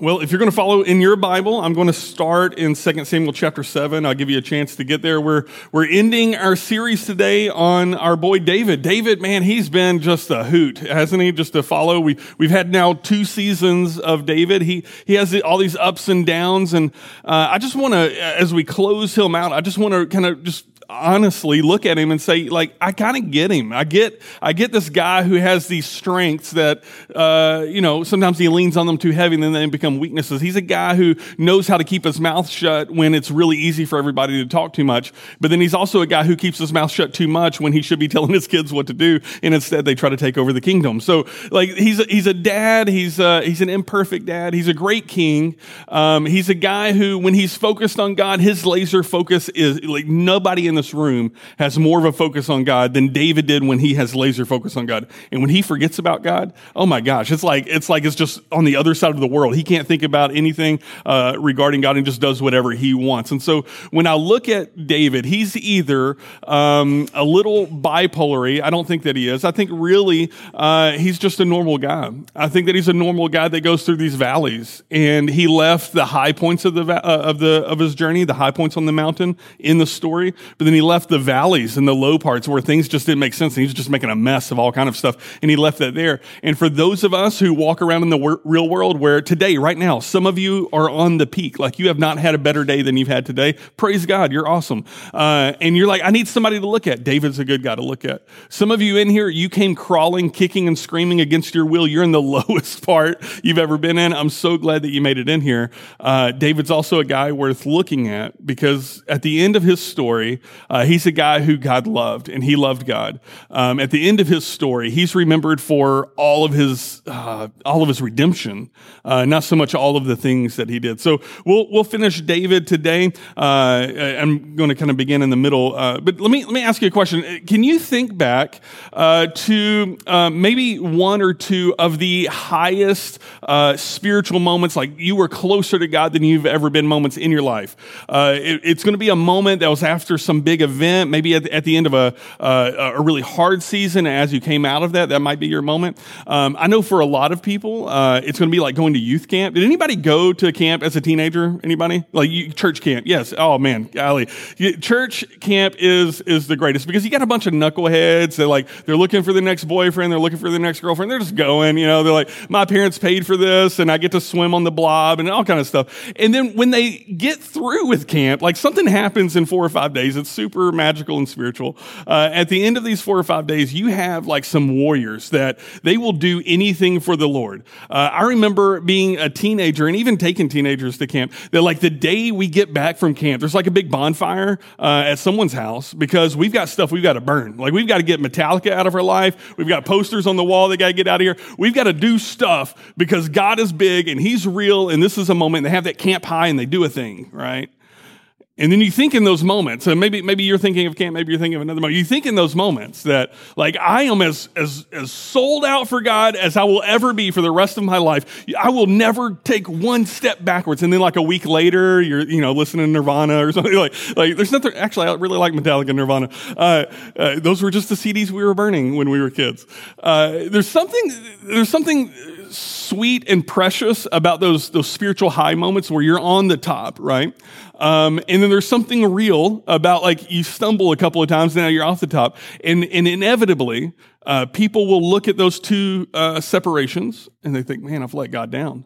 Well, if you're going to follow in your Bible, I'm going to start in 2 Samuel chapter 7. I'll give you a chance to get there. We're, we're ending our series today on our boy David. David, man, he's been just a hoot, hasn't he? Just to follow. We, we've had now two seasons of David. He, he has all these ups and downs. And uh, I just want to, as we close him out, I just want to kind of just honestly look at him and say, like, I kind of get him. I get, I get this guy who has these strengths that, uh, you know, sometimes he leans on them too heavy and then they become weaknesses. He's a guy who knows how to keep his mouth shut when it's really easy for everybody to talk too much. But then he's also a guy who keeps his mouth shut too much when he should be telling his kids what to do. And instead they try to take over the kingdom. So, like, he's a, he's a dad. He's a, he's an imperfect dad. He's a great king. Um, he's a guy who, when he's focused on God, his laser focus is like nobody in this room has more of a focus on God than David did when he has laser focus on God. And when he forgets about God, oh my gosh, it's like it's like it's just on the other side of the world. He can't think about anything uh, regarding God and just does whatever he wants. And so when I look at David, he's either um, a little bipolar. I don't think that he is. I think really uh, he's just a normal guy. I think that he's a normal guy that goes through these valleys, and he left the high points of the uh, of the of his journey, the high points on the mountain in the story, but then he left the valleys and the low parts where things just didn't make sense. And he was just making a mess of all kind of stuff. And he left that there. And for those of us who walk around in the wor- real world where today, right now, some of you are on the peak, like you have not had a better day than you've had today. Praise God. You're awesome. Uh, and you're like, I need somebody to look at. David's a good guy to look at. Some of you in here, you came crawling, kicking and screaming against your will. You're in the lowest part you've ever been in. I'm so glad that you made it in here. Uh, David's also a guy worth looking at because at the end of his story, uh, he's a guy who God loved, and he loved God. Um, at the end of his story, he's remembered for all of his uh, all of his redemption, uh, not so much all of the things that he did. So we'll we'll finish David today. Uh, I'm going to kind of begin in the middle, uh, but let me let me ask you a question. Can you think back uh, to maybe one or two of the highest spiritual moments, like you were closer to God than you've ever been moments in your life? It, it's going to be a moment that was after some big event, maybe at the, at the end of a, uh, a really hard season, as you came out of that, that might be your moment. Um, I know for a lot of people, uh, it's going to be like going to youth camp. Did anybody go to camp as a teenager? Anybody? Like you, church camp? Yes. Oh man, golly, church camp is is the greatest because you got a bunch of knuckleheads. They're like they're looking for the next boyfriend, they're looking for the next girlfriend. They're just going. You know, they're like, my parents paid for this, and I get to swim on the blob and all kind of stuff. And then when they get through with camp, like something happens in four or five days. It's super magical and spiritual. Uh, at the end of these four or five days, you have like some warriors that they will do anything for the Lord. Uh, I remember being a teenager and even taking teenagers to camp. That like the day we get back from camp, there's like a big bonfire uh, at someone's house because we've got stuff we've got to burn. Like we've got to get Metallica out of our life. We've got posters on the wall that got to get out of here. We've got to do stuff because God is big and He's real, and this is a moment. They have that camp high and they do a thing, right? And then you think in those moments, and maybe, maybe you're thinking of camp, maybe you're thinking of another moment. You think in those moments that, like, I am as, as, as sold out for God as I will ever be for the rest of my life. I will never take one step backwards. And then, like, a week later, you're, you know, listening to Nirvana or something like, like, there's nothing, actually, I really like Metallica and Nirvana. Uh, uh, those were just the CDs we were burning when we were kids. Uh, there's something, there's something sweet and precious about those, those spiritual high moments where you're on the top, right? Um, and then there's something real about like you stumble a couple of times, now you're off the top. And, and inevitably, uh, people will look at those two uh, separations and they think, man, I've let God down.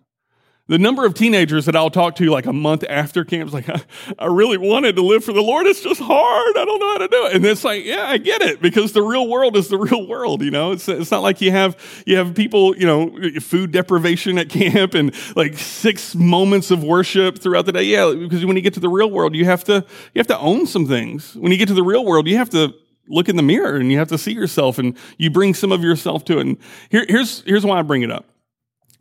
The number of teenagers that I'll talk to like a month after camp is like, I, I, really wanted to live for the Lord. It's just hard. I don't know how to do it. And it's like, yeah, I get it because the real world is the real world. You know, it's, it's not like you have, you have people, you know, food deprivation at camp and like six moments of worship throughout the day. Yeah. Because when you get to the real world, you have to, you have to own some things. When you get to the real world, you have to look in the mirror and you have to see yourself and you bring some of yourself to it. And here, here's, here's why I bring it up.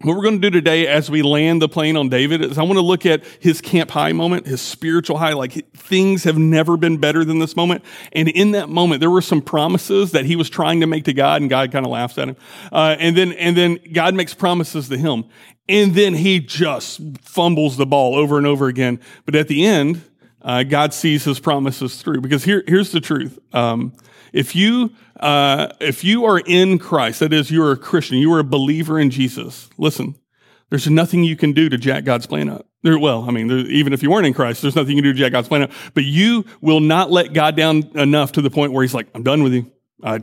What we're going to do today as we land the plane on David is I want to look at his camp high moment, his spiritual high, like things have never been better than this moment. And in that moment, there were some promises that he was trying to make to God and God kind of laughs at him. Uh, and then, and then God makes promises to him. And then he just fumbles the ball over and over again. But at the end, uh, God sees his promises through because here, here's the truth. Um, if you, uh, if you are in Christ, that is, you're a Christian, you are a believer in Jesus, listen, There's nothing you can do to jack God's plan up. There, well, I mean, there, even if you weren't in Christ, there's nothing you can do to jack God's plan up. But you will not let God down enough to the point where He's like, "I'm done with you. Uh,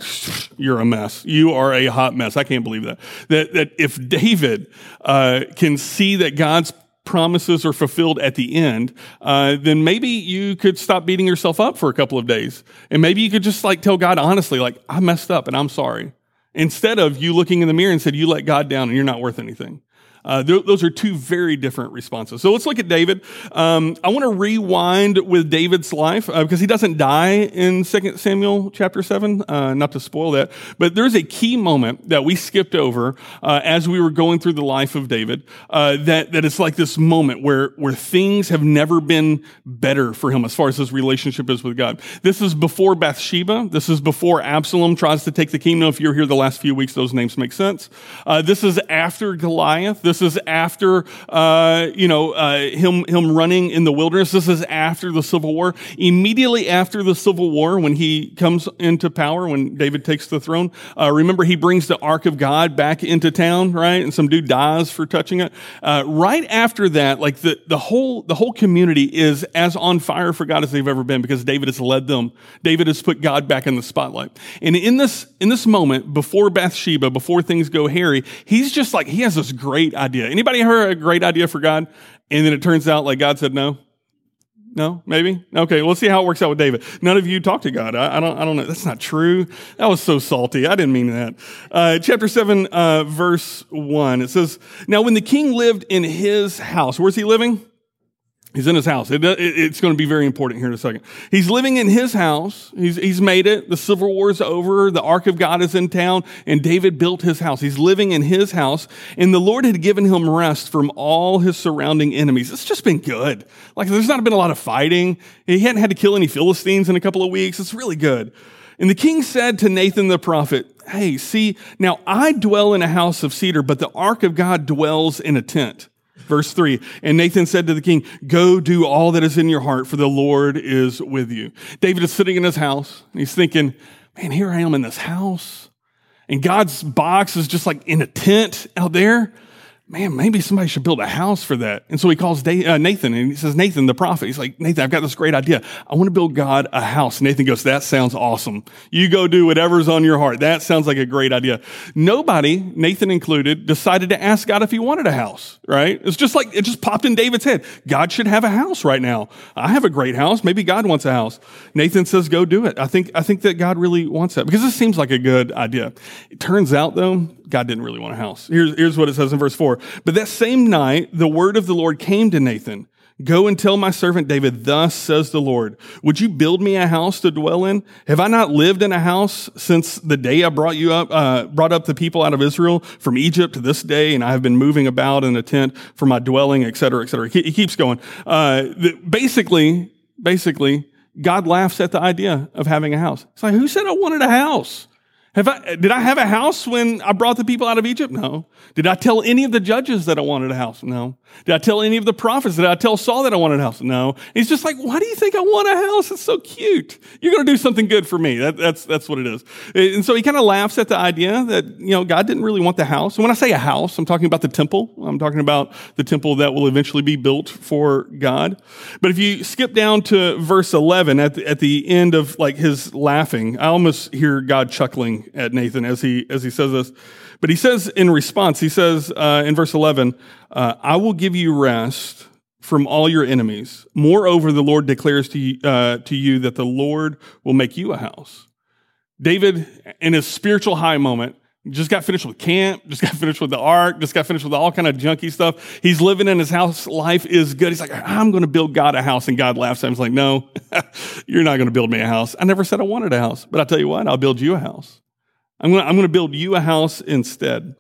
you're a mess. You are a hot mess. I can't believe that. That, that if David uh, can see that God's promises are fulfilled at the end, uh, then maybe you could stop beating yourself up for a couple of days, and maybe you could just like tell God honestly, like I messed up and I'm sorry, instead of you looking in the mirror and said you let God down and you're not worth anything. Uh, th- those are two very different responses. So let's look at David. Um, I want to rewind with David's life uh, because he doesn't die in 2 Samuel chapter 7, uh, not to spoil that. But there's a key moment that we skipped over uh, as we were going through the life of David uh, that, that it's like this moment where, where things have never been better for him as far as his relationship is with God. This is before Bathsheba. This is before Absalom tries to take the kingdom. If you're here the last few weeks, those names make sense. Uh, this is after Goliath. This is after, uh, you know, uh, him, him running in the wilderness. This is after the Civil War. Immediately after the Civil War, when he comes into power, when David takes the throne, uh, remember he brings the Ark of God back into town, right? And some dude dies for touching it. Uh, right after that, like the, the whole, the whole community is as on fire for God as they've ever been because David has led them. David has put God back in the spotlight. And in this, in this moment, before Bathsheba, before things go hairy, he's just like, he has this great idea. Anybody heard a great idea for God? And then it turns out like God said no? No, maybe. Okay, we'll see how it works out with David. None of you talk to God. I, I don't. I don't know. That's not true. That was so salty. I didn't mean that. Uh, chapter seven, uh, verse one. It says, "Now when the king lived in his house, where's he living? He's in his house. It, it, it's going to be very important here in a second. He's living in his house. He's, he's made it. The Civil War is over. The Ark of God is in town, and David built his house. He's living in his house, and the Lord had given him rest from all his surrounding enemies. It's just been good. Like, there's not been a lot of fighting. He hadn't had to kill any Philistines in a couple of weeks. It's really good. And the king said to Nathan the prophet, Hey, see, now I dwell in a house of cedar, but the ark of God dwells in a tent. Verse 3 And Nathan said to the king, Go do all that is in your heart, for the Lord is with you. David is sitting in his house, and he's thinking, Man, here I am in this house, and God's box is just like in a tent out there man, maybe somebody should build a house for that. And so he calls uh, Nathan and he says, Nathan, the prophet, he's like, Nathan, I've got this great idea. I want to build God a house. Nathan goes, that sounds awesome. You go do whatever's on your heart. That sounds like a great idea. Nobody, Nathan included, decided to ask God if he wanted a house, right? It's just like, it just popped in David's head. God should have a house right now. I have a great house. Maybe God wants a house. Nathan says, go do it. I think, I think that God really wants that because this seems like a good idea. It turns out though, God didn't really want a house. Here's, here's what it says in verse 4. But that same night, the word of the Lord came to Nathan. Go and tell my servant David, thus says the Lord, would you build me a house to dwell in? Have I not lived in a house since the day I brought you up, uh, brought up the people out of Israel from Egypt to this day? And I have been moving about in a tent for my dwelling, et cetera, et cetera. He keeps going. Uh, basically, basically, God laughs at the idea of having a house. It's like, who said I wanted a house? Have I, did I have a house when I brought the people out of Egypt? No. Did I tell any of the judges that I wanted a house? No. Did I tell any of the prophets? Did I tell Saul that I wanted a house? No. He's just like, why do you think I want a house? It's so cute. You're going to do something good for me. That, that's, that's what it is. And so he kind of laughs at the idea that, you know, God didn't really want the house. And when I say a house, I'm talking about the temple. I'm talking about the temple that will eventually be built for God. But if you skip down to verse 11 at the, at the end of like his laughing, I almost hear God chuckling at Nathan as he as he says this. But he says in response, he says uh, in verse 11, uh, "I will give you rest from all your enemies. Moreover, the Lord declares to you, uh, to you that the Lord will make you a house." David, in his spiritual high moment, just got finished with camp, just got finished with the ark, just got finished with all kind of junky stuff. He's living in his house. Life is good. He's like, I'm going to build God a house. And God laughs at him. He's like, no, you're not going to build me a house. I never said I wanted a house, but I'll tell you what, I'll build you a house. I'm going, to, I'm going to build you a house instead.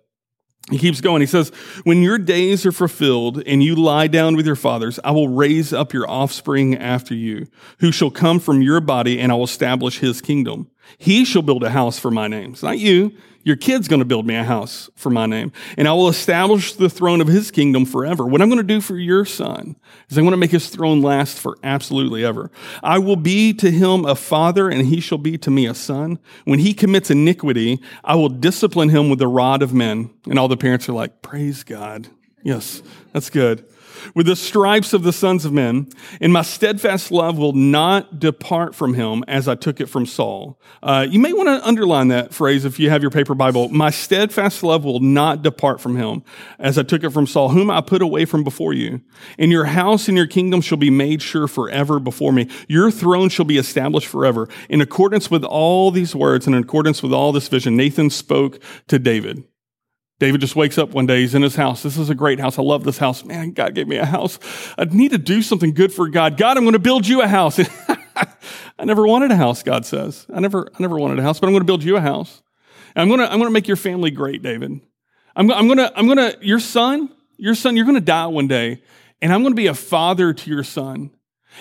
He keeps going. He says, When your days are fulfilled and you lie down with your fathers, I will raise up your offspring after you, who shall come from your body, and I will establish his kingdom. He shall build a house for my name. It's not you. Your kid's going to build me a house for my name, and I will establish the throne of his kingdom forever. What I'm going to do for your son is I'm going to make his throne last for absolutely ever. I will be to him a father, and he shall be to me a son. When he commits iniquity, I will discipline him with the rod of men. And all the parents are like, praise God. Yes, that's good with the stripes of the sons of men, and my steadfast love will not depart from him as I took it from Saul. Uh, you may want to underline that phrase if you have your paper Bible. My steadfast love will not depart from him as I took it from Saul, whom I put away from before you. And your house and your kingdom shall be made sure forever before me. Your throne shall be established forever. In accordance with all these words and in accordance with all this vision, Nathan spoke to David. David just wakes up one day. He's in his house. This is a great house. I love this house. Man, God gave me a house. I need to do something good for God. God, I'm going to build you a house. I never wanted a house, God says. I never, I never wanted a house, but I'm going to build you a house. And I'm going to, I'm going to make your family great, David. I'm, I'm going to, I'm going to, your son, your son, you're going to die one day, and I'm going to be a father to your son.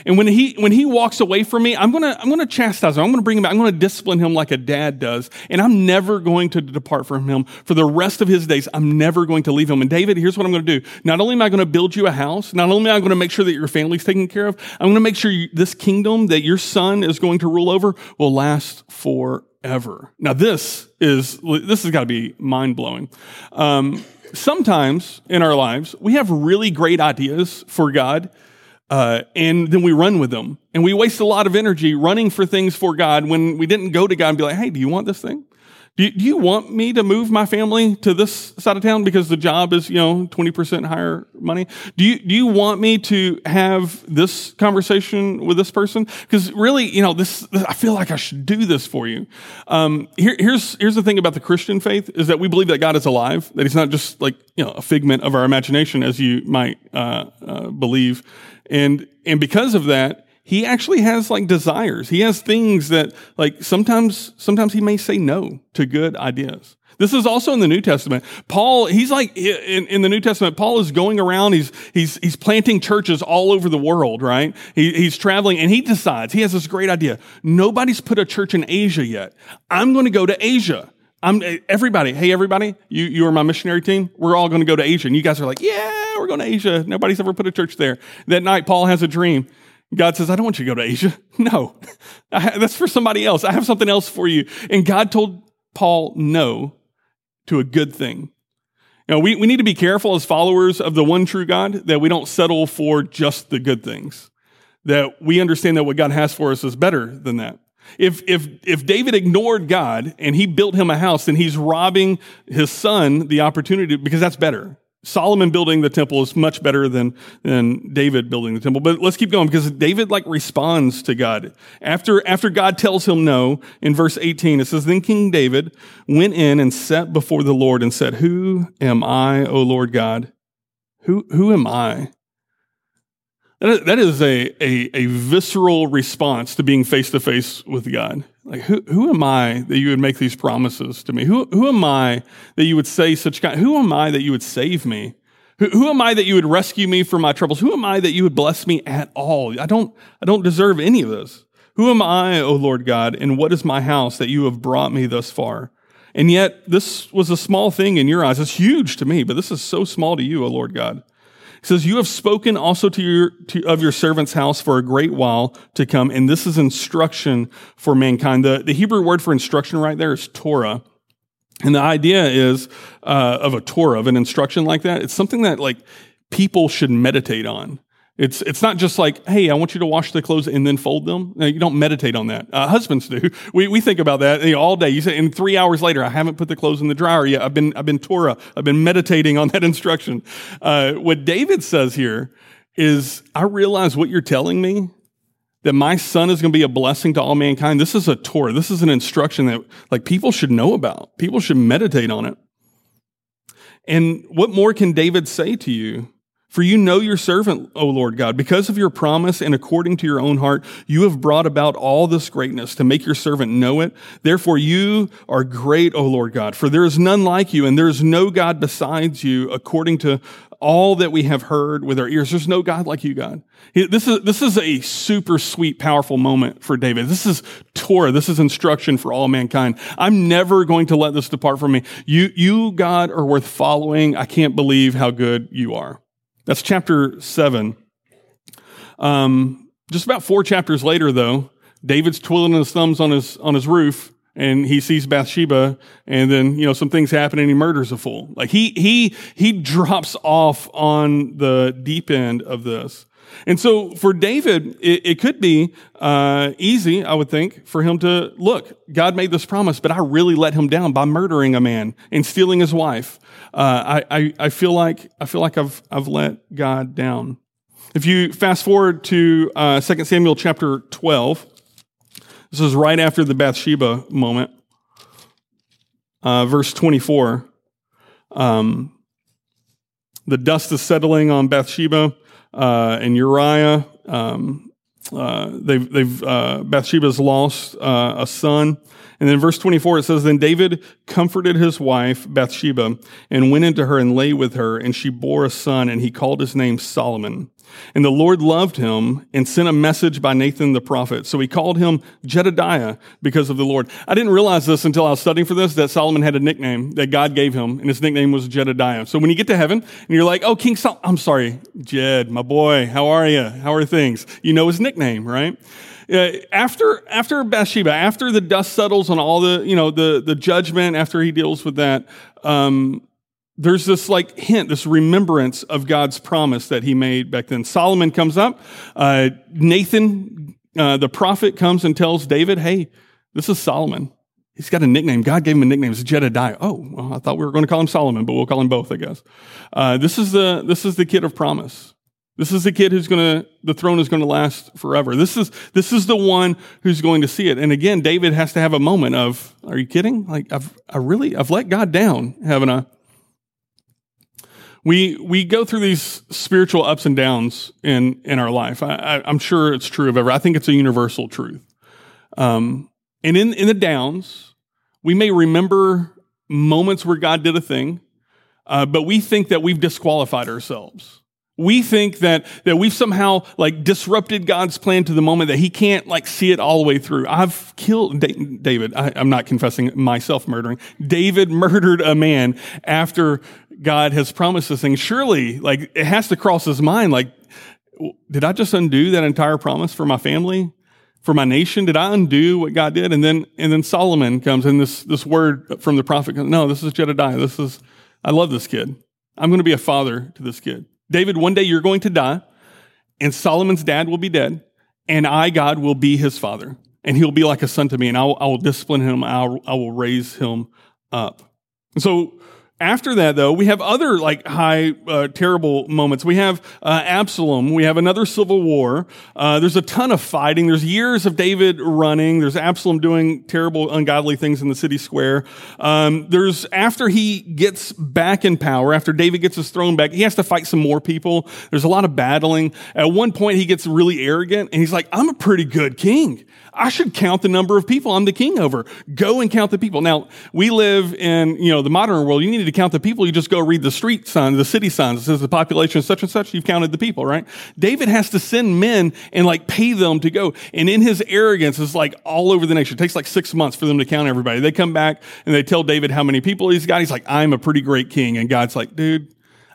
And when he, when he walks away from me, I'm gonna, I'm gonna chastise him. I'm gonna bring him back. I'm gonna discipline him like a dad does. And I'm never going to depart from him for the rest of his days. I'm never going to leave him. And David, here's what I'm gonna do. Not only am I gonna build you a house, not only am I gonna make sure that your family's taken care of, I'm gonna make sure you, this kingdom that your son is going to rule over will last forever. Now this is, this has gotta be mind blowing. Um, sometimes in our lives, we have really great ideas for God uh, and then we run with them. And we waste a lot of energy running for things for God when we didn't go to God and be like, hey, do you want this thing? Do you, do you want me to move my family to this side of town because the job is, you know, 20% higher money? Do you, do you want me to have this conversation with this person? Because really, you know, this, I feel like I should do this for you. Um, here, here's, here's the thing about the Christian faith is that we believe that God is alive, that he's not just like, you know, a figment of our imagination as you might, uh, uh, believe. And, and because of that, he actually has like desires. He has things that like sometimes, sometimes he may say no to good ideas. This is also in the New Testament. Paul, he's like in, in, the New Testament, Paul is going around, he's, he's, he's planting churches all over the world, right? He, he's traveling and he decides, he has this great idea. Nobody's put a church in Asia yet. I'm going to go to Asia. I'm everybody. Hey, everybody, you, you are my missionary team. We're all going to go to Asia. And you guys are like, yeah, we're going to Asia. Nobody's ever put a church there. That night, Paul has a dream. God says, I don't want you to go to Asia. No, that's for somebody else. I have something else for you. And God told Paul no to a good thing. Now, we, we need to be careful as followers of the one true God that we don't settle for just the good things. That we understand that what God has for us is better than that. If, if, if David ignored God and he built him a house, then he's robbing his son the opportunity because that's better. Solomon building the temple is much better than, than David building the temple. But let's keep going because David like responds to God. After, after God tells him no, in verse 18, it says, Then King David went in and sat before the Lord and said, Who am I, O Lord God? Who, who am I that is a, a, a visceral response to being face to face with God. Like, who, who am I that you would make these promises to me? Who, who am I that you would say such kind? Who am I that you would save me? Who, who am I that you would rescue me from my troubles? Who am I that you would bless me at all? I don't, I don't deserve any of this. Who am I, O Lord God, and what is my house that you have brought me thus far? And yet, this was a small thing in your eyes. It's huge to me, but this is so small to you, O Lord God. He says, You have spoken also to your, to, of your servant's house for a great while to come. And this is instruction for mankind. The, the Hebrew word for instruction right there is Torah. And the idea is uh, of a Torah, of an instruction like that. It's something that like people should meditate on. It's, it's not just like, hey, I want you to wash the clothes and then fold them. No, you don't meditate on that. Uh, husbands do. We, we think about that you know, all day. You say, and three hours later, I haven't put the clothes in the dryer yet. I've been, I've been Torah. I've been meditating on that instruction. Uh, what David says here is, I realize what you're telling me, that my son is going to be a blessing to all mankind. This is a Torah. This is an instruction that like people should know about. People should meditate on it. And what more can David say to you? For you know your servant, O Lord God. Because of your promise and according to your own heart, you have brought about all this greatness to make your servant know it. Therefore, you are great, O Lord God. For there is none like you, and there is no God besides you, according to all that we have heard with our ears. There's no God like you, God. This is, this is a super sweet, powerful moment for David. This is Torah. This is instruction for all mankind. I'm never going to let this depart from me. You, you, God, are worth following. I can't believe how good you are. That's chapter 7. Um, just about four chapters later, though, David's twiddling his thumbs on his, on his roof, and he sees Bathsheba and then, you know, some things happen and he murders a fool. Like he, he, he drops off on the deep end of this. And so for David, it, it could be uh, easy, I would think, for him to look. God made this promise, but I really let him down by murdering a man and stealing his wife. Uh, I, I, I feel like I feel like I've I've let God down. If you fast forward to uh, 2 Samuel chapter 12, this is right after the Bathsheba moment, uh, verse 24. Um, the dust is settling on Bathsheba uh, and Uriah. Um, uh, they've, they've uh, Bathsheba's lost uh, a son. And then verse 24, it says, Then David comforted his wife, Bathsheba, and went into her and lay with her, and she bore a son, and he called his name Solomon. And the Lord loved him and sent a message by Nathan the prophet. So he called him Jedediah because of the Lord. I didn't realize this until I was studying for this, that Solomon had a nickname that God gave him, and his nickname was Jedediah. So when you get to heaven and you're like, oh, King Sol, I'm sorry, Jed, my boy, how are you? How are things? You know his nickname, right? After after Bathsheba, after the dust settles on all the you know the the judgment, after he deals with that, um, there's this like hint, this remembrance of God's promise that he made back then. Solomon comes up. Uh, Nathan, uh, the prophet, comes and tells David, hey, this is Solomon. He's got a nickname. God gave him a nickname. It's Jedediah. Oh, well, I thought we were going to call him Solomon, but we'll call him both, I guess. Uh, this is the this is the kid of promise. This is the kid who's going to the throne is going to last forever. This is this is the one who's going to see it. And again, David has to have a moment of, are you kidding? Like I've I really I've let God down, haven't I? we we go through these spiritual ups and downs in in our life. I, am sure it's true of every. I think it's a universal truth. Um, and in in the downs, we may remember moments where God did a thing, uh, but we think that we've disqualified ourselves. We think that, that we've somehow like disrupted God's plan to the moment that he can't like see it all the way through. I've killed David. I, I'm not confessing myself murdering. David murdered a man after God has promised this thing. Surely, like, it has to cross his mind, like, did I just undo that entire promise for my family? For my nation? Did I undo what God did? And then, and then Solomon comes and this, this word from the prophet comes, no, this is Jedediah. This is, I love this kid. I'm going to be a father to this kid. David, one day you're going to die and Solomon's dad will be dead and I, God, will be his father and he'll be like a son to me and I'll, I will discipline him. I'll, I will raise him up. And so after that, though, we have other like high, uh, terrible moments. We have uh, Absalom. We have another civil war. Uh, there's a ton of fighting. There's years of David running. There's Absalom doing terrible, ungodly things in the city square. Um, there's after he gets back in power, after David gets his throne back, he has to fight some more people. There's a lot of battling. At one point, he gets really arrogant and he's like, "I'm a pretty good king." I should count the number of people I'm the king over. Go and count the people. Now, we live in, you know, the modern world. You need to count the people. You just go read the street signs, the city signs. It says the population is such and such. You've counted the people, right? David has to send men and like pay them to go. And in his arrogance, it's like all over the nation. It takes like six months for them to count everybody. They come back and they tell David how many people he's got. He's like, I'm a pretty great king. And God's like, dude,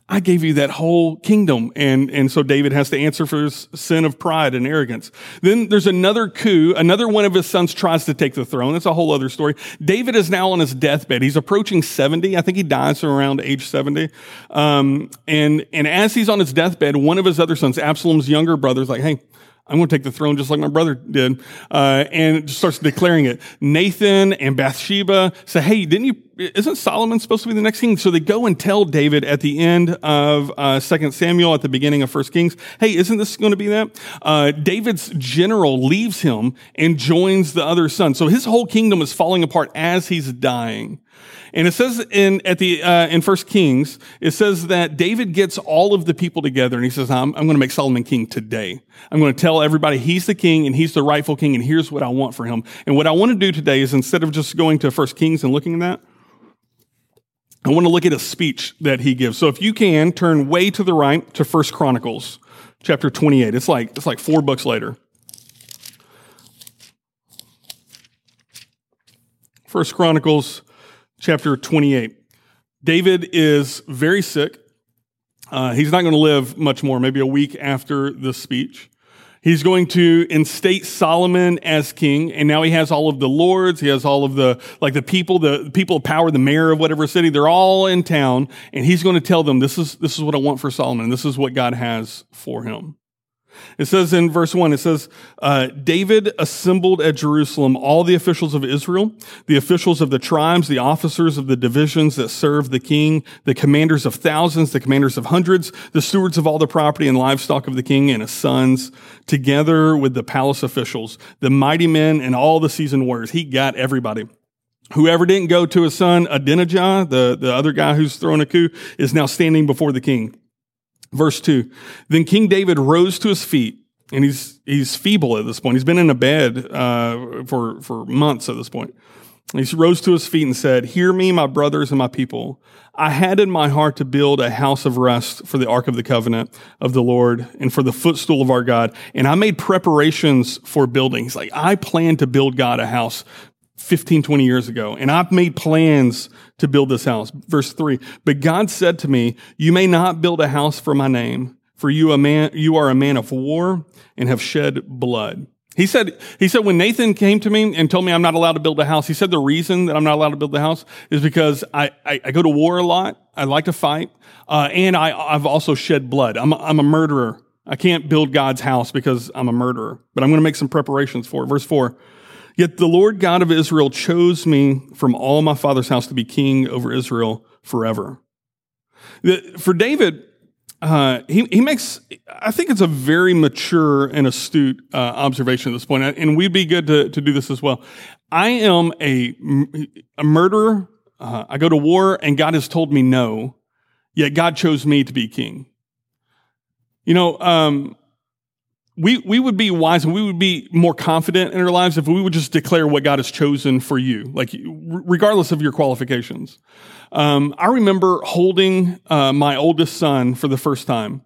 I gave you that whole kingdom. And, and so David has to answer for his sin of pride and arrogance. Then there's another coup. Another one of his sons tries to take the throne. That's a whole other story. David is now on his deathbed. He's approaching 70. I think he dies around age 70. Um, and, and as he's on his deathbed, one of his other sons, Absalom's younger brother, is like, hey, I'm going to take the throne just like my brother did. Uh, and starts declaring it. Nathan and Bathsheba say, hey, didn't you, isn't Solomon supposed to be the next king? So they go and tell David at the end of uh, 2 Samuel, at the beginning of First Kings, hey, isn't this going to be that? Uh, David's general leaves him and joins the other son. So his whole kingdom is falling apart as he's dying. And it says in at the uh, in First Kings, it says that David gets all of the people together and he says, "I'm, I'm going to make Solomon king today. I'm going to tell everybody he's the king and he's the rightful king, and here's what I want for him." And what I want to do today is instead of just going to First Kings and looking at that, I want to look at a speech that he gives. So if you can turn way to the right to First Chronicles, chapter 28. It's like it's like four books later. First Chronicles chapter 28. David is very sick. Uh, he's not going to live much more, maybe a week after this speech. He's going to instate Solomon as king, and now he has all of the lords, he has all of the, like the people, the people of power, the mayor of whatever city, they're all in town, and he's going to tell them, this is, this is what I want for Solomon, this is what God has for him. It says in verse 1, it says, uh, David assembled at Jerusalem all the officials of Israel, the officials of the tribes, the officers of the divisions that serve the king, the commanders of thousands, the commanders of hundreds, the stewards of all the property and livestock of the king and his sons, together with the palace officials, the mighty men and all the seasoned warriors. He got everybody. Whoever didn't go to his son Adonijah, the, the other guy who's throwing a coup, is now standing before the king. Verse 2 Then King David rose to his feet, and he's, he's feeble at this point. He's been in a bed uh, for, for months at this point. He rose to his feet and said, Hear me, my brothers and my people. I had in my heart to build a house of rest for the ark of the covenant of the Lord and for the footstool of our God. And I made preparations for buildings. Like I plan to build God a house 15, 20 years ago, and I've made plans to build this house. Verse three, but God said to me, you may not build a house for my name, for you a man, you are a man of war and have shed blood. He said, he said, when Nathan came to me and told me I'm not allowed to build a house, he said the reason that I'm not allowed to build the house is because I, I, I go to war a lot. I like to fight. Uh, and I, I've also shed blood. I'm, I'm a murderer. I can't build God's house because I'm a murderer, but I'm going to make some preparations for it. Verse four. Yet the Lord God of Israel chose me from all my father's house to be king over Israel forever. For David, uh, he, he makes, I think it's a very mature and astute uh, observation at this point, and we'd be good to, to do this as well. I am a, a murderer. Uh, I go to war, and God has told me no, yet God chose me to be king. You know, um, we, we would be wise and we would be more confident in our lives if we would just declare what God has chosen for you, like regardless of your qualifications. Um, I remember holding uh, my oldest son for the first time,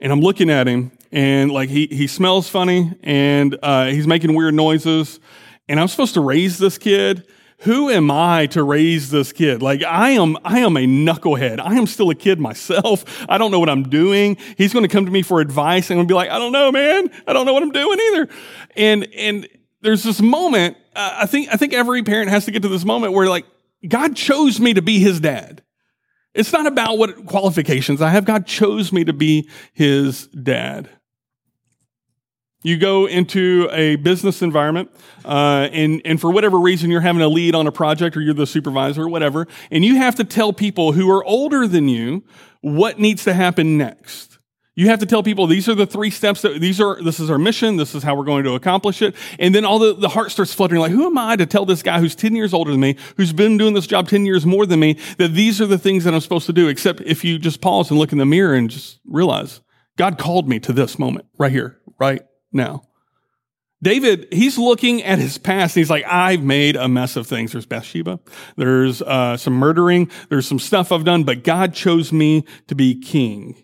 and I'm looking at him, and like he he smells funny, and uh, he's making weird noises, and I'm supposed to raise this kid, who am I to raise this kid? Like I am, I am a knucklehead. I am still a kid myself. I don't know what I'm doing. He's going to come to me for advice and I'm be like, I don't know, man. I don't know what I'm doing either. And, and there's this moment, I think, I think every parent has to get to this moment where like, God chose me to be his dad. It's not about what qualifications I have. God chose me to be his dad. You go into a business environment, uh, and, and for whatever reason you're having a lead on a project or you're the supervisor or whatever, and you have to tell people who are older than you what needs to happen next. You have to tell people these are the three steps that these are, this is our mission, this is how we're going to accomplish it. And then all the, the heart starts fluttering like, who am I to tell this guy who's 10 years older than me, who's been doing this job 10 years more than me, that these are the things that I'm supposed to do, except if you just pause and look in the mirror and just realize God called me to this moment right here, right now. David, he's looking at his past and he's like, I've made a mess of things. There's Bathsheba. There's uh, some murdering. There's some stuff I've done, but God chose me to be king.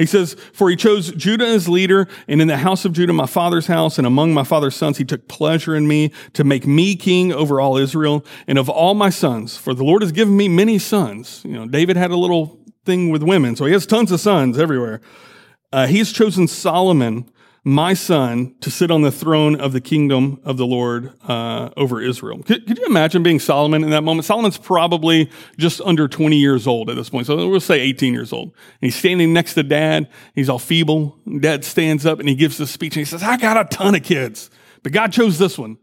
He says, For he chose Judah as leader, and in the house of Judah, my father's house, and among my father's sons, he took pleasure in me to make me king over all Israel and of all my sons. For the Lord has given me many sons. You know, David had a little thing with women, so he has tons of sons everywhere. Uh, he's chosen Solomon my son to sit on the throne of the kingdom of the Lord uh, over Israel. Could, could, you imagine being Solomon in that moment? Solomon's probably just under 20 years old at this point. So we'll say 18 years old. And he's standing next to dad. He's all feeble. Dad stands up and he gives this speech and he says, I got a ton of kids, but God chose this one.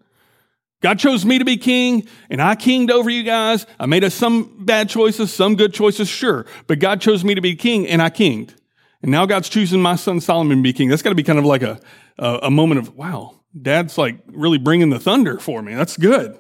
God chose me to be king and I kinged over you guys. I made some bad choices, some good choices, sure, but God chose me to be king and I kinged. And now God's choosing my son Solomon to be king. That's got to be kind of like a, a, a moment of, wow, dad's like really bringing the thunder for me. That's good.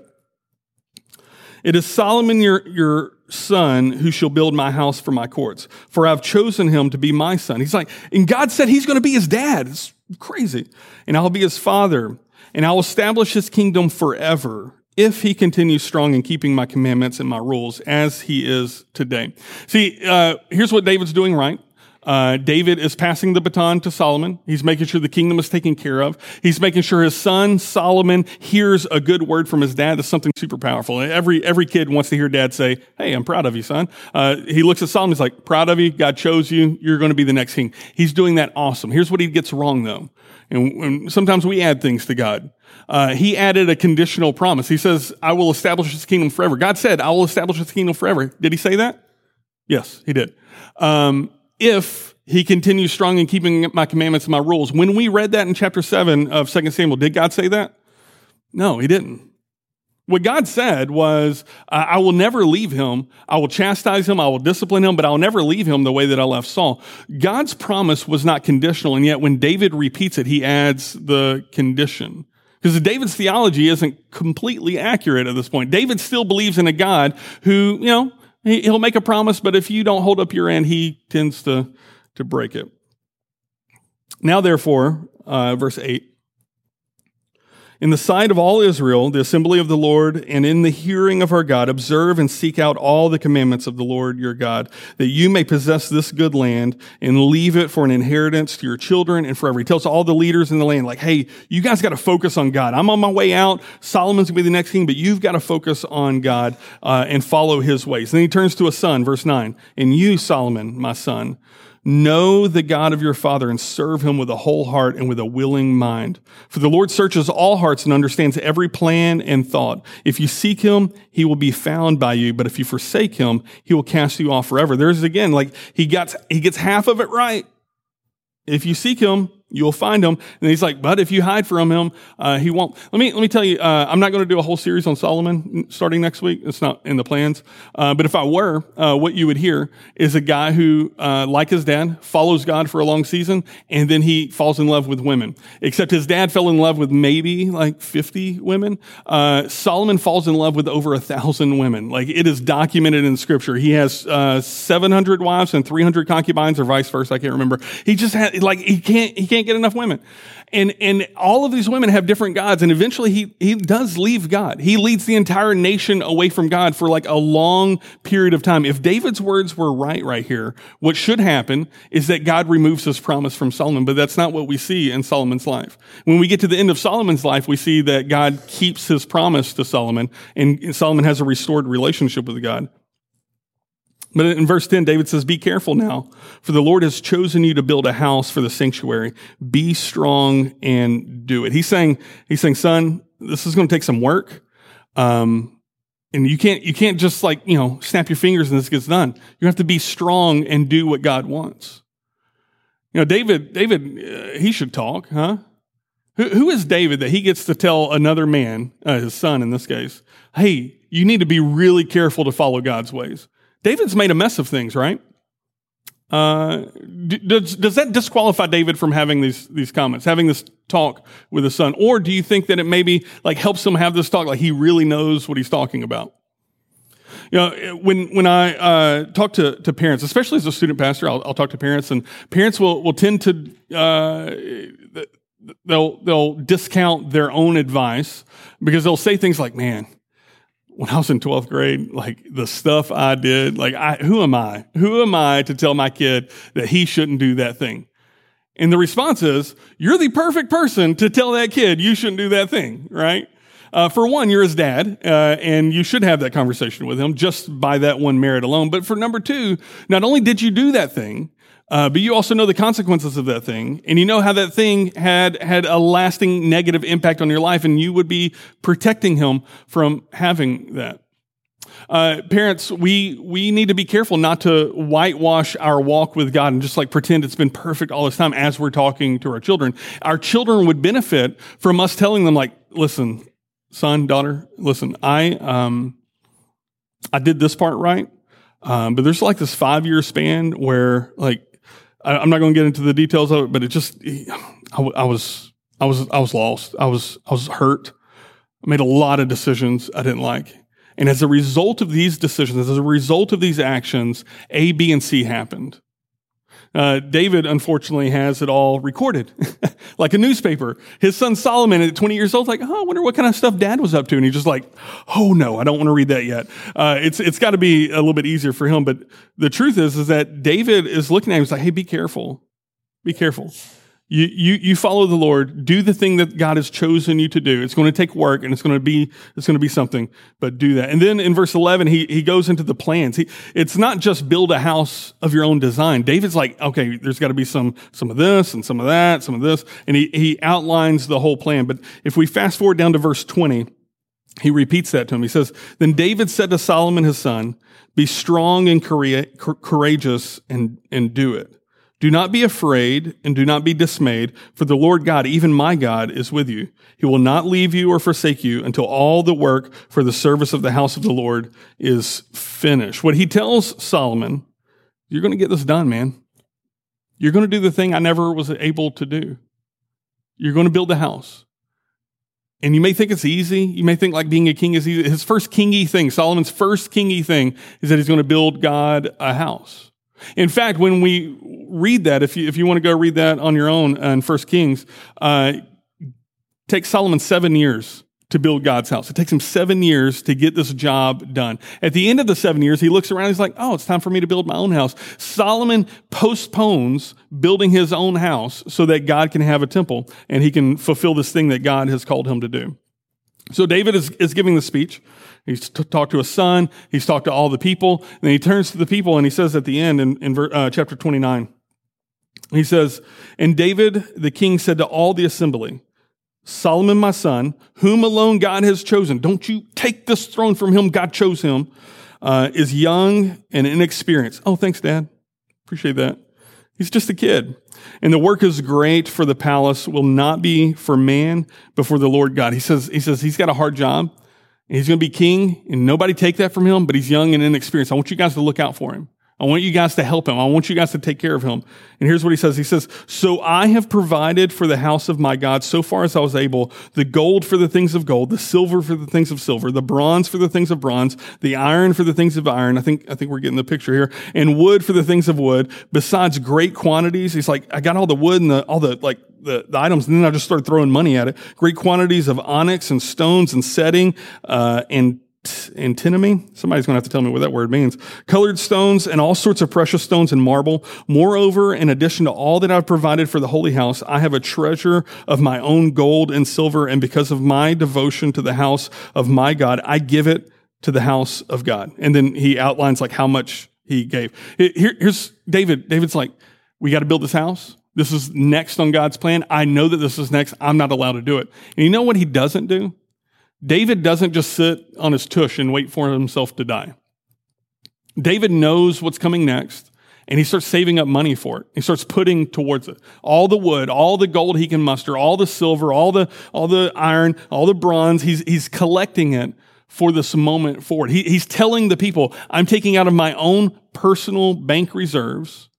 It is Solomon, your, your son, who shall build my house for my courts, for I've chosen him to be my son. He's like, and God said he's going to be his dad. It's crazy. And I'll be his father, and I'll establish his kingdom forever if he continues strong in keeping my commandments and my rules as he is today. See, uh, here's what David's doing right. Uh, David is passing the baton to Solomon. He's making sure the kingdom is taken care of. He's making sure his son Solomon hears a good word from his dad. That's something super powerful. Every every kid wants to hear dad say, "Hey, I'm proud of you, son." Uh, he looks at Solomon. He's like, "Proud of you. God chose you. You're going to be the next king." He's doing that awesome. Here's what he gets wrong though, and, and sometimes we add things to God. Uh, he added a conditional promise. He says, "I will establish His kingdom forever." God said, "I will establish His kingdom forever." Did He say that? Yes, He did. Um, if he continues strong in keeping my commandments and my rules. When we read that in chapter 7 of 2 Samuel, did God say that? No, he didn't. What God said was, I will never leave him. I will chastise him. I will discipline him, but I'll never leave him the way that I left Saul. God's promise was not conditional. And yet when David repeats it, he adds the condition. Because David's theology isn't completely accurate at this point. David still believes in a God who, you know, he'll make a promise, but if you don't hold up your end, he tends to, to break it. Now, therefore, uh, verse 8 in the sight of all Israel, the assembly of the Lord, and in the hearing of our God, observe and seek out all the commandments of the Lord your God, that you may possess this good land and leave it for an inheritance to your children and forever. He tells all the leaders in the land, like, hey, you guys got to focus on God. I'm on my way out. Solomon's gonna be the next king, but you've got to focus on God uh, and follow his ways. And then he turns to a son, verse 9, and you, Solomon, my son, Know the God of your father and serve him with a whole heart and with a willing mind. For the Lord searches all hearts and understands every plan and thought. If you seek him, he will be found by you. But if you forsake him, he will cast you off forever. There's again, like he gets, he gets half of it right. If you seek him, you'll find him. And he's like, but if you hide from him, uh, he won't. Let me, let me tell you, uh, I'm not going to do a whole series on Solomon starting next week. It's not in the plans. Uh, but if I were, uh, what you would hear is a guy who, uh, like his dad, follows God for a long season and then he falls in love with women. Except his dad fell in love with maybe like 50 women. Uh, Solomon falls in love with over a thousand women. Like it is documented in scripture. He has, 700 wives and 300 concubines or vice versa. I can't remember. He just had, like, he can't, he can't can't get enough women. And, and all of these women have different gods. And eventually he, he does leave God. He leads the entire nation away from God for like a long period of time. If David's words were right right here, what should happen is that God removes his promise from Solomon. But that's not what we see in Solomon's life. When we get to the end of Solomon's life, we see that God keeps his promise to Solomon and Solomon has a restored relationship with God. But in verse 10, David says, Be careful now, for the Lord has chosen you to build a house for the sanctuary. Be strong and do it. He's saying, he's saying, son, this is going to take some work. Um, and you can't, you can't just like, you know, snap your fingers and this gets done. You have to be strong and do what God wants. You know, David, David, uh, he should talk, huh? Who, who is David that he gets to tell another man, uh, his son in this case, hey, you need to be really careful to follow God's ways. David's made a mess of things, right? Uh, does, does that disqualify David from having these, these comments, having this talk with his son? Or do you think that it maybe like helps him have this talk, like he really knows what he's talking about? You know, when, when I, uh, talk to, to parents, especially as a student pastor, I'll, I'll talk to parents and parents will, will tend to, uh, they'll, they'll discount their own advice because they'll say things like, man, when I was in 12th grade, like the stuff I did, like I, who am I? Who am I to tell my kid that he shouldn't do that thing? And the response is, you're the perfect person to tell that kid you shouldn't do that thing, right? Uh, for one, you're his dad, uh, and you should have that conversation with him just by that one merit alone. But for number two, not only did you do that thing, uh, but you also know the consequences of that thing, and you know how that thing had had a lasting negative impact on your life, and you would be protecting him from having that. Uh, parents, we we need to be careful not to whitewash our walk with God and just like pretend it's been perfect all this time as we're talking to our children. Our children would benefit from us telling them, like, listen, son, daughter, listen, I um, I did this part right, um, but there's like this five year span where like I, am not going to get into the details of it, but it just, I, I, was, I was, I was lost. I was, I was hurt. I made a lot of decisions I didn't like. And as a result of these decisions, as a result of these actions, A, B, and C happened. Uh, David, unfortunately, has it all recorded, like a newspaper. His son Solomon, at 20 years old, like, oh, I wonder what kind of stuff Dad was up to, and he's just like, oh no, I don't want to read that yet. Uh, it's it's got to be a little bit easier for him. But the truth is, is that David is looking at him, he's like, hey, be careful, be careful. You, you, you follow the Lord, do the thing that God has chosen you to do. It's going to take work and it's going to be, it's going to be something, but do that. And then in verse 11, he, he goes into the plans. He, it's not just build a house of your own design. David's like, okay, there's got to be some, some of this and some of that, some of this. And he, he outlines the whole plan. But if we fast forward down to verse 20, he repeats that to him. He says, Then David said to Solomon his son, Be strong and courageous and, and do it. Do not be afraid and do not be dismayed, for the Lord God, even my God, is with you. He will not leave you or forsake you until all the work for the service of the house of the Lord is finished. What he tells Solomon, you're going to get this done, man. You're going to do the thing I never was able to do. You're going to build the house. And you may think it's easy. You may think like being a king is easy. His first kingy thing, Solomon's first kingy thing is that he's going to build God a house. In fact, when we read that, if you, if you want to go read that on your own in First Kings, uh, takes Solomon seven years to build God's house. It takes him seven years to get this job done. At the end of the seven years, he looks around, he's like, oh, it's time for me to build my own house. Solomon postpones building his own house so that God can have a temple and he can fulfill this thing that God has called him to do. So David is, is giving the speech. He's t- talked to his son. He's talked to all the people. And then he turns to the people and he says at the end in, in uh, chapter 29, he says, And David the king said to all the assembly, Solomon my son, whom alone God has chosen, don't you take this throne from him, God chose him, uh, is young and inexperienced. Oh, thanks, Dad. Appreciate that. He's just a kid. And the work is great for the palace will not be for man, but for the Lord God. He says, he says he's got a hard job. He's going to be king, and nobody take that from him, but he's young and inexperienced. I want you guys to look out for him. I want you guys to help him. I want you guys to take care of him. And here's what he says. He says, So I have provided for the house of my God so far as I was able, the gold for the things of gold, the silver for the things of silver, the bronze for the things of bronze, the iron for the things of iron. I think, I think we're getting the picture here. And wood for the things of wood, besides great quantities. He's like, I got all the wood and the, all the, like, the, the items, and then I just started throwing money at it. Great quantities of onyx and stones and setting, uh, and antinomy. Somebody's going to have to tell me what that word means. Colored stones and all sorts of precious stones and marble. Moreover, in addition to all that I've provided for the holy house, I have a treasure of my own gold and silver. And because of my devotion to the house of my God, I give it to the house of God. And then he outlines like how much he gave. Here, here's David. David's like, we got to build this house. This is next on God's plan. I know that this is next. I'm not allowed to do it. And you know what he doesn't do? David doesn't just sit on his tush and wait for himself to die. David knows what's coming next and he starts saving up money for it. He starts putting towards it all the wood, all the gold he can muster, all the silver, all the, all the iron, all the bronze. He's, he's collecting it for this moment forward. He, he's telling the people, I'm taking out of my own personal bank reserves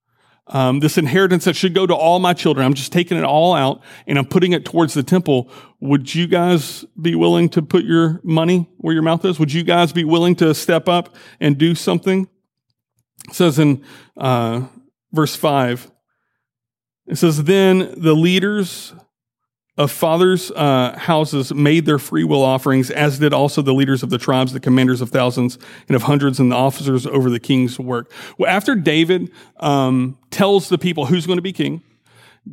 um, this inheritance that should go to all my children. I'm just taking it all out and I'm putting it towards the temple. Would you guys be willing to put your money where your mouth is? Would you guys be willing to step up and do something? It says in uh, verse 5, it says, Then the leaders of fathers' uh, houses made their free will offerings, as did also the leaders of the tribes, the commanders of thousands and of hundreds, and the officers over the king's work. Well, after David um, tells the people who's going to be king,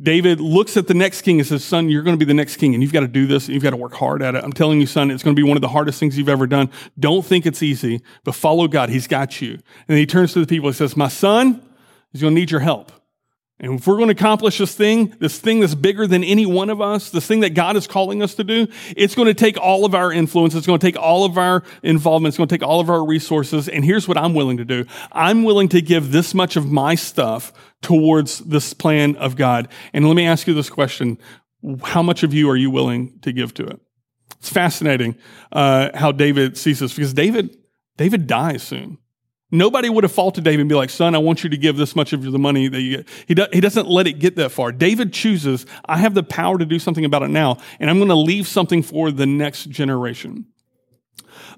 David looks at the next king and says, Son, you're going to be the next king, and you've got to do this, and you've got to work hard at it. I'm telling you, son, it's going to be one of the hardest things you've ever done. Don't think it's easy, but follow God. He's got you. And he turns to the people and says, My son is going to need your help. And if we're going to accomplish this thing, this thing that's bigger than any one of us, this thing that God is calling us to do, it's going to take all of our influence. It's going to take all of our involvement. It's going to take all of our resources. And here's what I'm willing to do. I'm willing to give this much of my stuff towards this plan of God. And let me ask you this question. How much of you are you willing to give to it? It's fascinating, uh, how David sees this because David, David dies soon. Nobody would have faulted David and be like, son, I want you to give this much of the money that you get. He, do, he doesn't let it get that far. David chooses, I have the power to do something about it now, and I'm going to leave something for the next generation.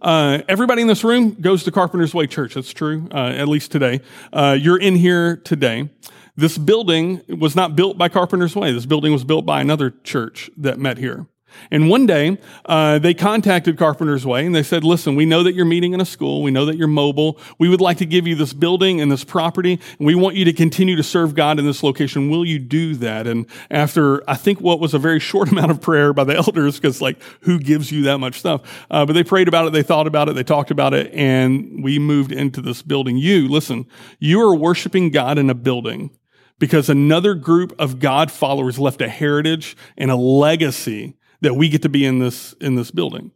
Uh, everybody in this room goes to Carpenter's Way Church. That's true, uh, at least today. Uh, you're in here today. This building was not built by Carpenter's Way. This building was built by another church that met here. And one day, uh, they contacted Carpenter's Way and they said, listen, we know that you're meeting in a school. We know that you're mobile. We would like to give you this building and this property. And we want you to continue to serve God in this location. Will you do that? And after, I think what was a very short amount of prayer by the elders, because like, who gives you that much stuff? Uh, but they prayed about it. They thought about it. They talked about it. And we moved into this building. You, listen, you are worshiping God in a building because another group of God followers left a heritage and a legacy that we get to be in this, in this building.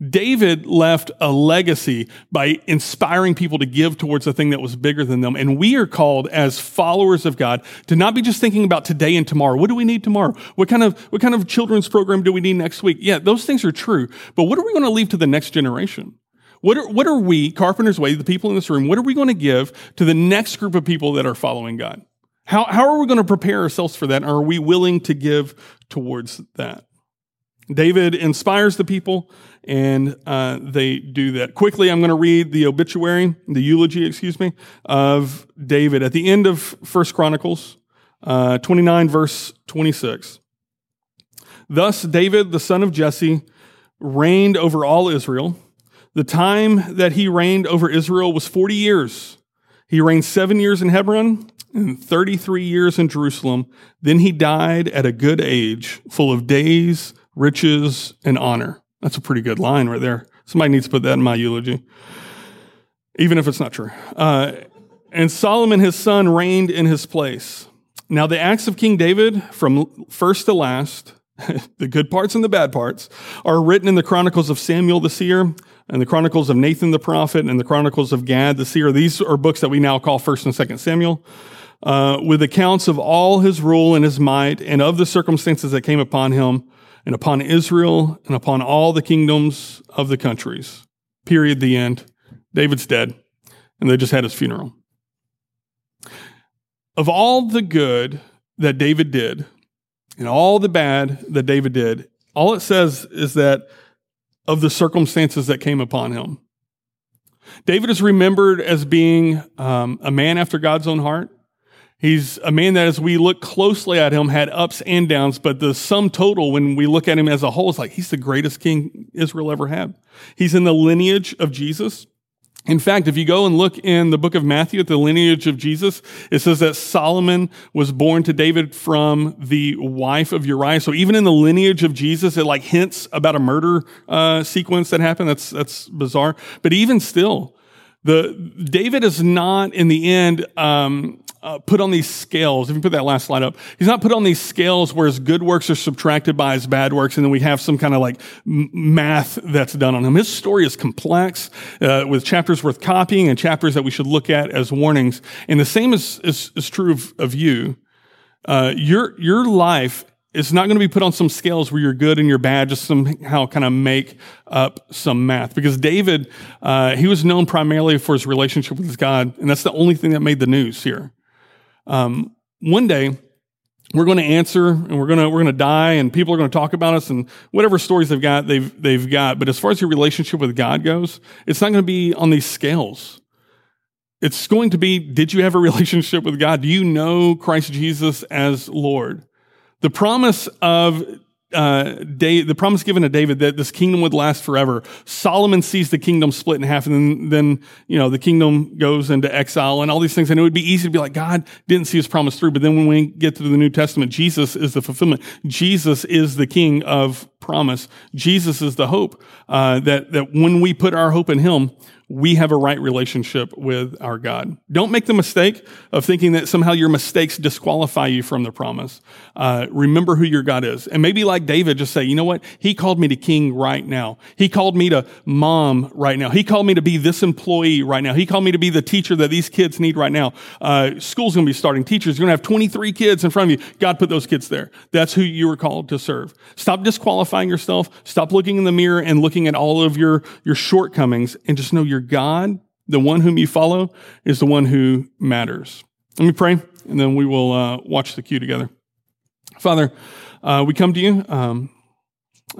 David left a legacy by inspiring people to give towards a thing that was bigger than them. And we are called as followers of God to not be just thinking about today and tomorrow. What do we need tomorrow? What kind of, what kind of children's program do we need next week? Yeah, those things are true. But what are we going to leave to the next generation? What are, what are we, Carpenter's Way, the people in this room, what are we going to give to the next group of people that are following God? How, how are we going to prepare ourselves for that? Are we willing to give towards that? David inspires the people, and uh, they do that. Quickly, I'm going to read the obituary, the eulogy, excuse me, of David at the end of First Chronicles uh, 29, verse 26. Thus, David, the son of Jesse, reigned over all Israel. The time that he reigned over Israel was 40 years. He reigned seven years in Hebron and 33 years in Jerusalem. Then he died at a good age, full of days riches, and honor. That's a pretty good line right there. Somebody needs to put that in my eulogy, even if it's not true. Uh, and Solomon, his son, reigned in his place. Now, the acts of King David, from first to last, the good parts and the bad parts, are written in the Chronicles of Samuel the seer, and the Chronicles of Nathan the prophet, and the Chronicles of Gad the seer. These are books that we now call First and Second Samuel. Uh, with accounts of all his rule and his might, and of the circumstances that came upon him, and upon Israel and upon all the kingdoms of the countries. Period. The end. David's dead, and they just had his funeral. Of all the good that David did and all the bad that David did, all it says is that of the circumstances that came upon him. David is remembered as being um, a man after God's own heart. He's a man that, as we look closely at him, had ups and downs, but the sum total, when we look at him as a whole, is like he's the greatest king Israel ever had. He's in the lineage of Jesus. In fact, if you go and look in the book of Matthew at the lineage of Jesus, it says that Solomon was born to David from the wife of Uriah. So even in the lineage of Jesus, it like hints about a murder uh, sequence that happened. That's that's bizarre. But even still, the David is not in the end um, uh, put on these scales. If you put that last slide up, he's not put on these scales where his good works are subtracted by his bad works, and then we have some kind of like math that's done on him. His story is complex, uh, with chapters worth copying and chapters that we should look at as warnings. And the same is is, is true of, of you. Uh, your your life is not going to be put on some scales where you're good and you're bad, just somehow kind of make up some math. Because David, uh, he was known primarily for his relationship with his God, and that's the only thing that made the news here. Um, one day, we're going to answer and we're going to we're going to die and people are going to talk about us and whatever stories they've got they've they've got. But as far as your relationship with God goes it's not going to be on these scales. It's going to be did you have a relationship with God? Do you know Christ Jesus as Lord? The promise of uh, day, the promise given to David that this kingdom would last forever. Solomon sees the kingdom split in half, and then, then you know the kingdom goes into exile and all these things. And it would be easy to be like, God didn't see His promise through. But then when we get to the New Testament, Jesus is the fulfillment. Jesus is the King of promise. Jesus is the hope uh, that that when we put our hope in Him, we have a right relationship with our God. Don't make the mistake of thinking that somehow your mistakes disqualify you from the promise. Uh, remember who your God is. And maybe like David, just say, you know what? He called me to king right now. He called me to mom right now. He called me to be this employee right now. He called me to be the teacher that these kids need right now. Uh, school's going to be starting. Teachers, you're going to have 23 kids in front of you. God put those kids there. That's who you were called to serve. Stop disqualifying yourself. Stop looking in the mirror and looking at all of your, your shortcomings and just know you're your God, the one whom you follow, is the one who matters. Let me pray, and then we will uh, watch the cue together. Father, uh, we come to you um,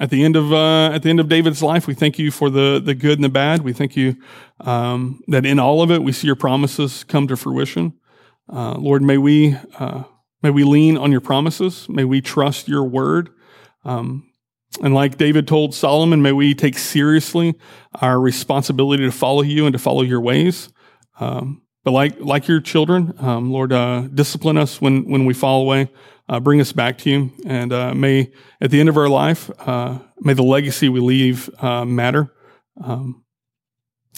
at the end of uh, at the end of David's life. We thank you for the the good and the bad. We thank you um, that in all of it we see your promises come to fruition. Uh, Lord, may we uh, may we lean on your promises. May we trust your word. Um, and like David told Solomon, may we take seriously our responsibility to follow you and to follow your ways. Um, but like like your children, um, Lord, uh, discipline us when when we fall away. Uh, bring us back to you, and uh, may at the end of our life, uh, may the legacy we leave uh, matter. Um,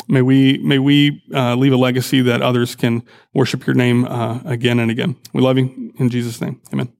may we may we uh, leave a legacy that others can worship your name again and again. We love you in Jesus' name. Amen.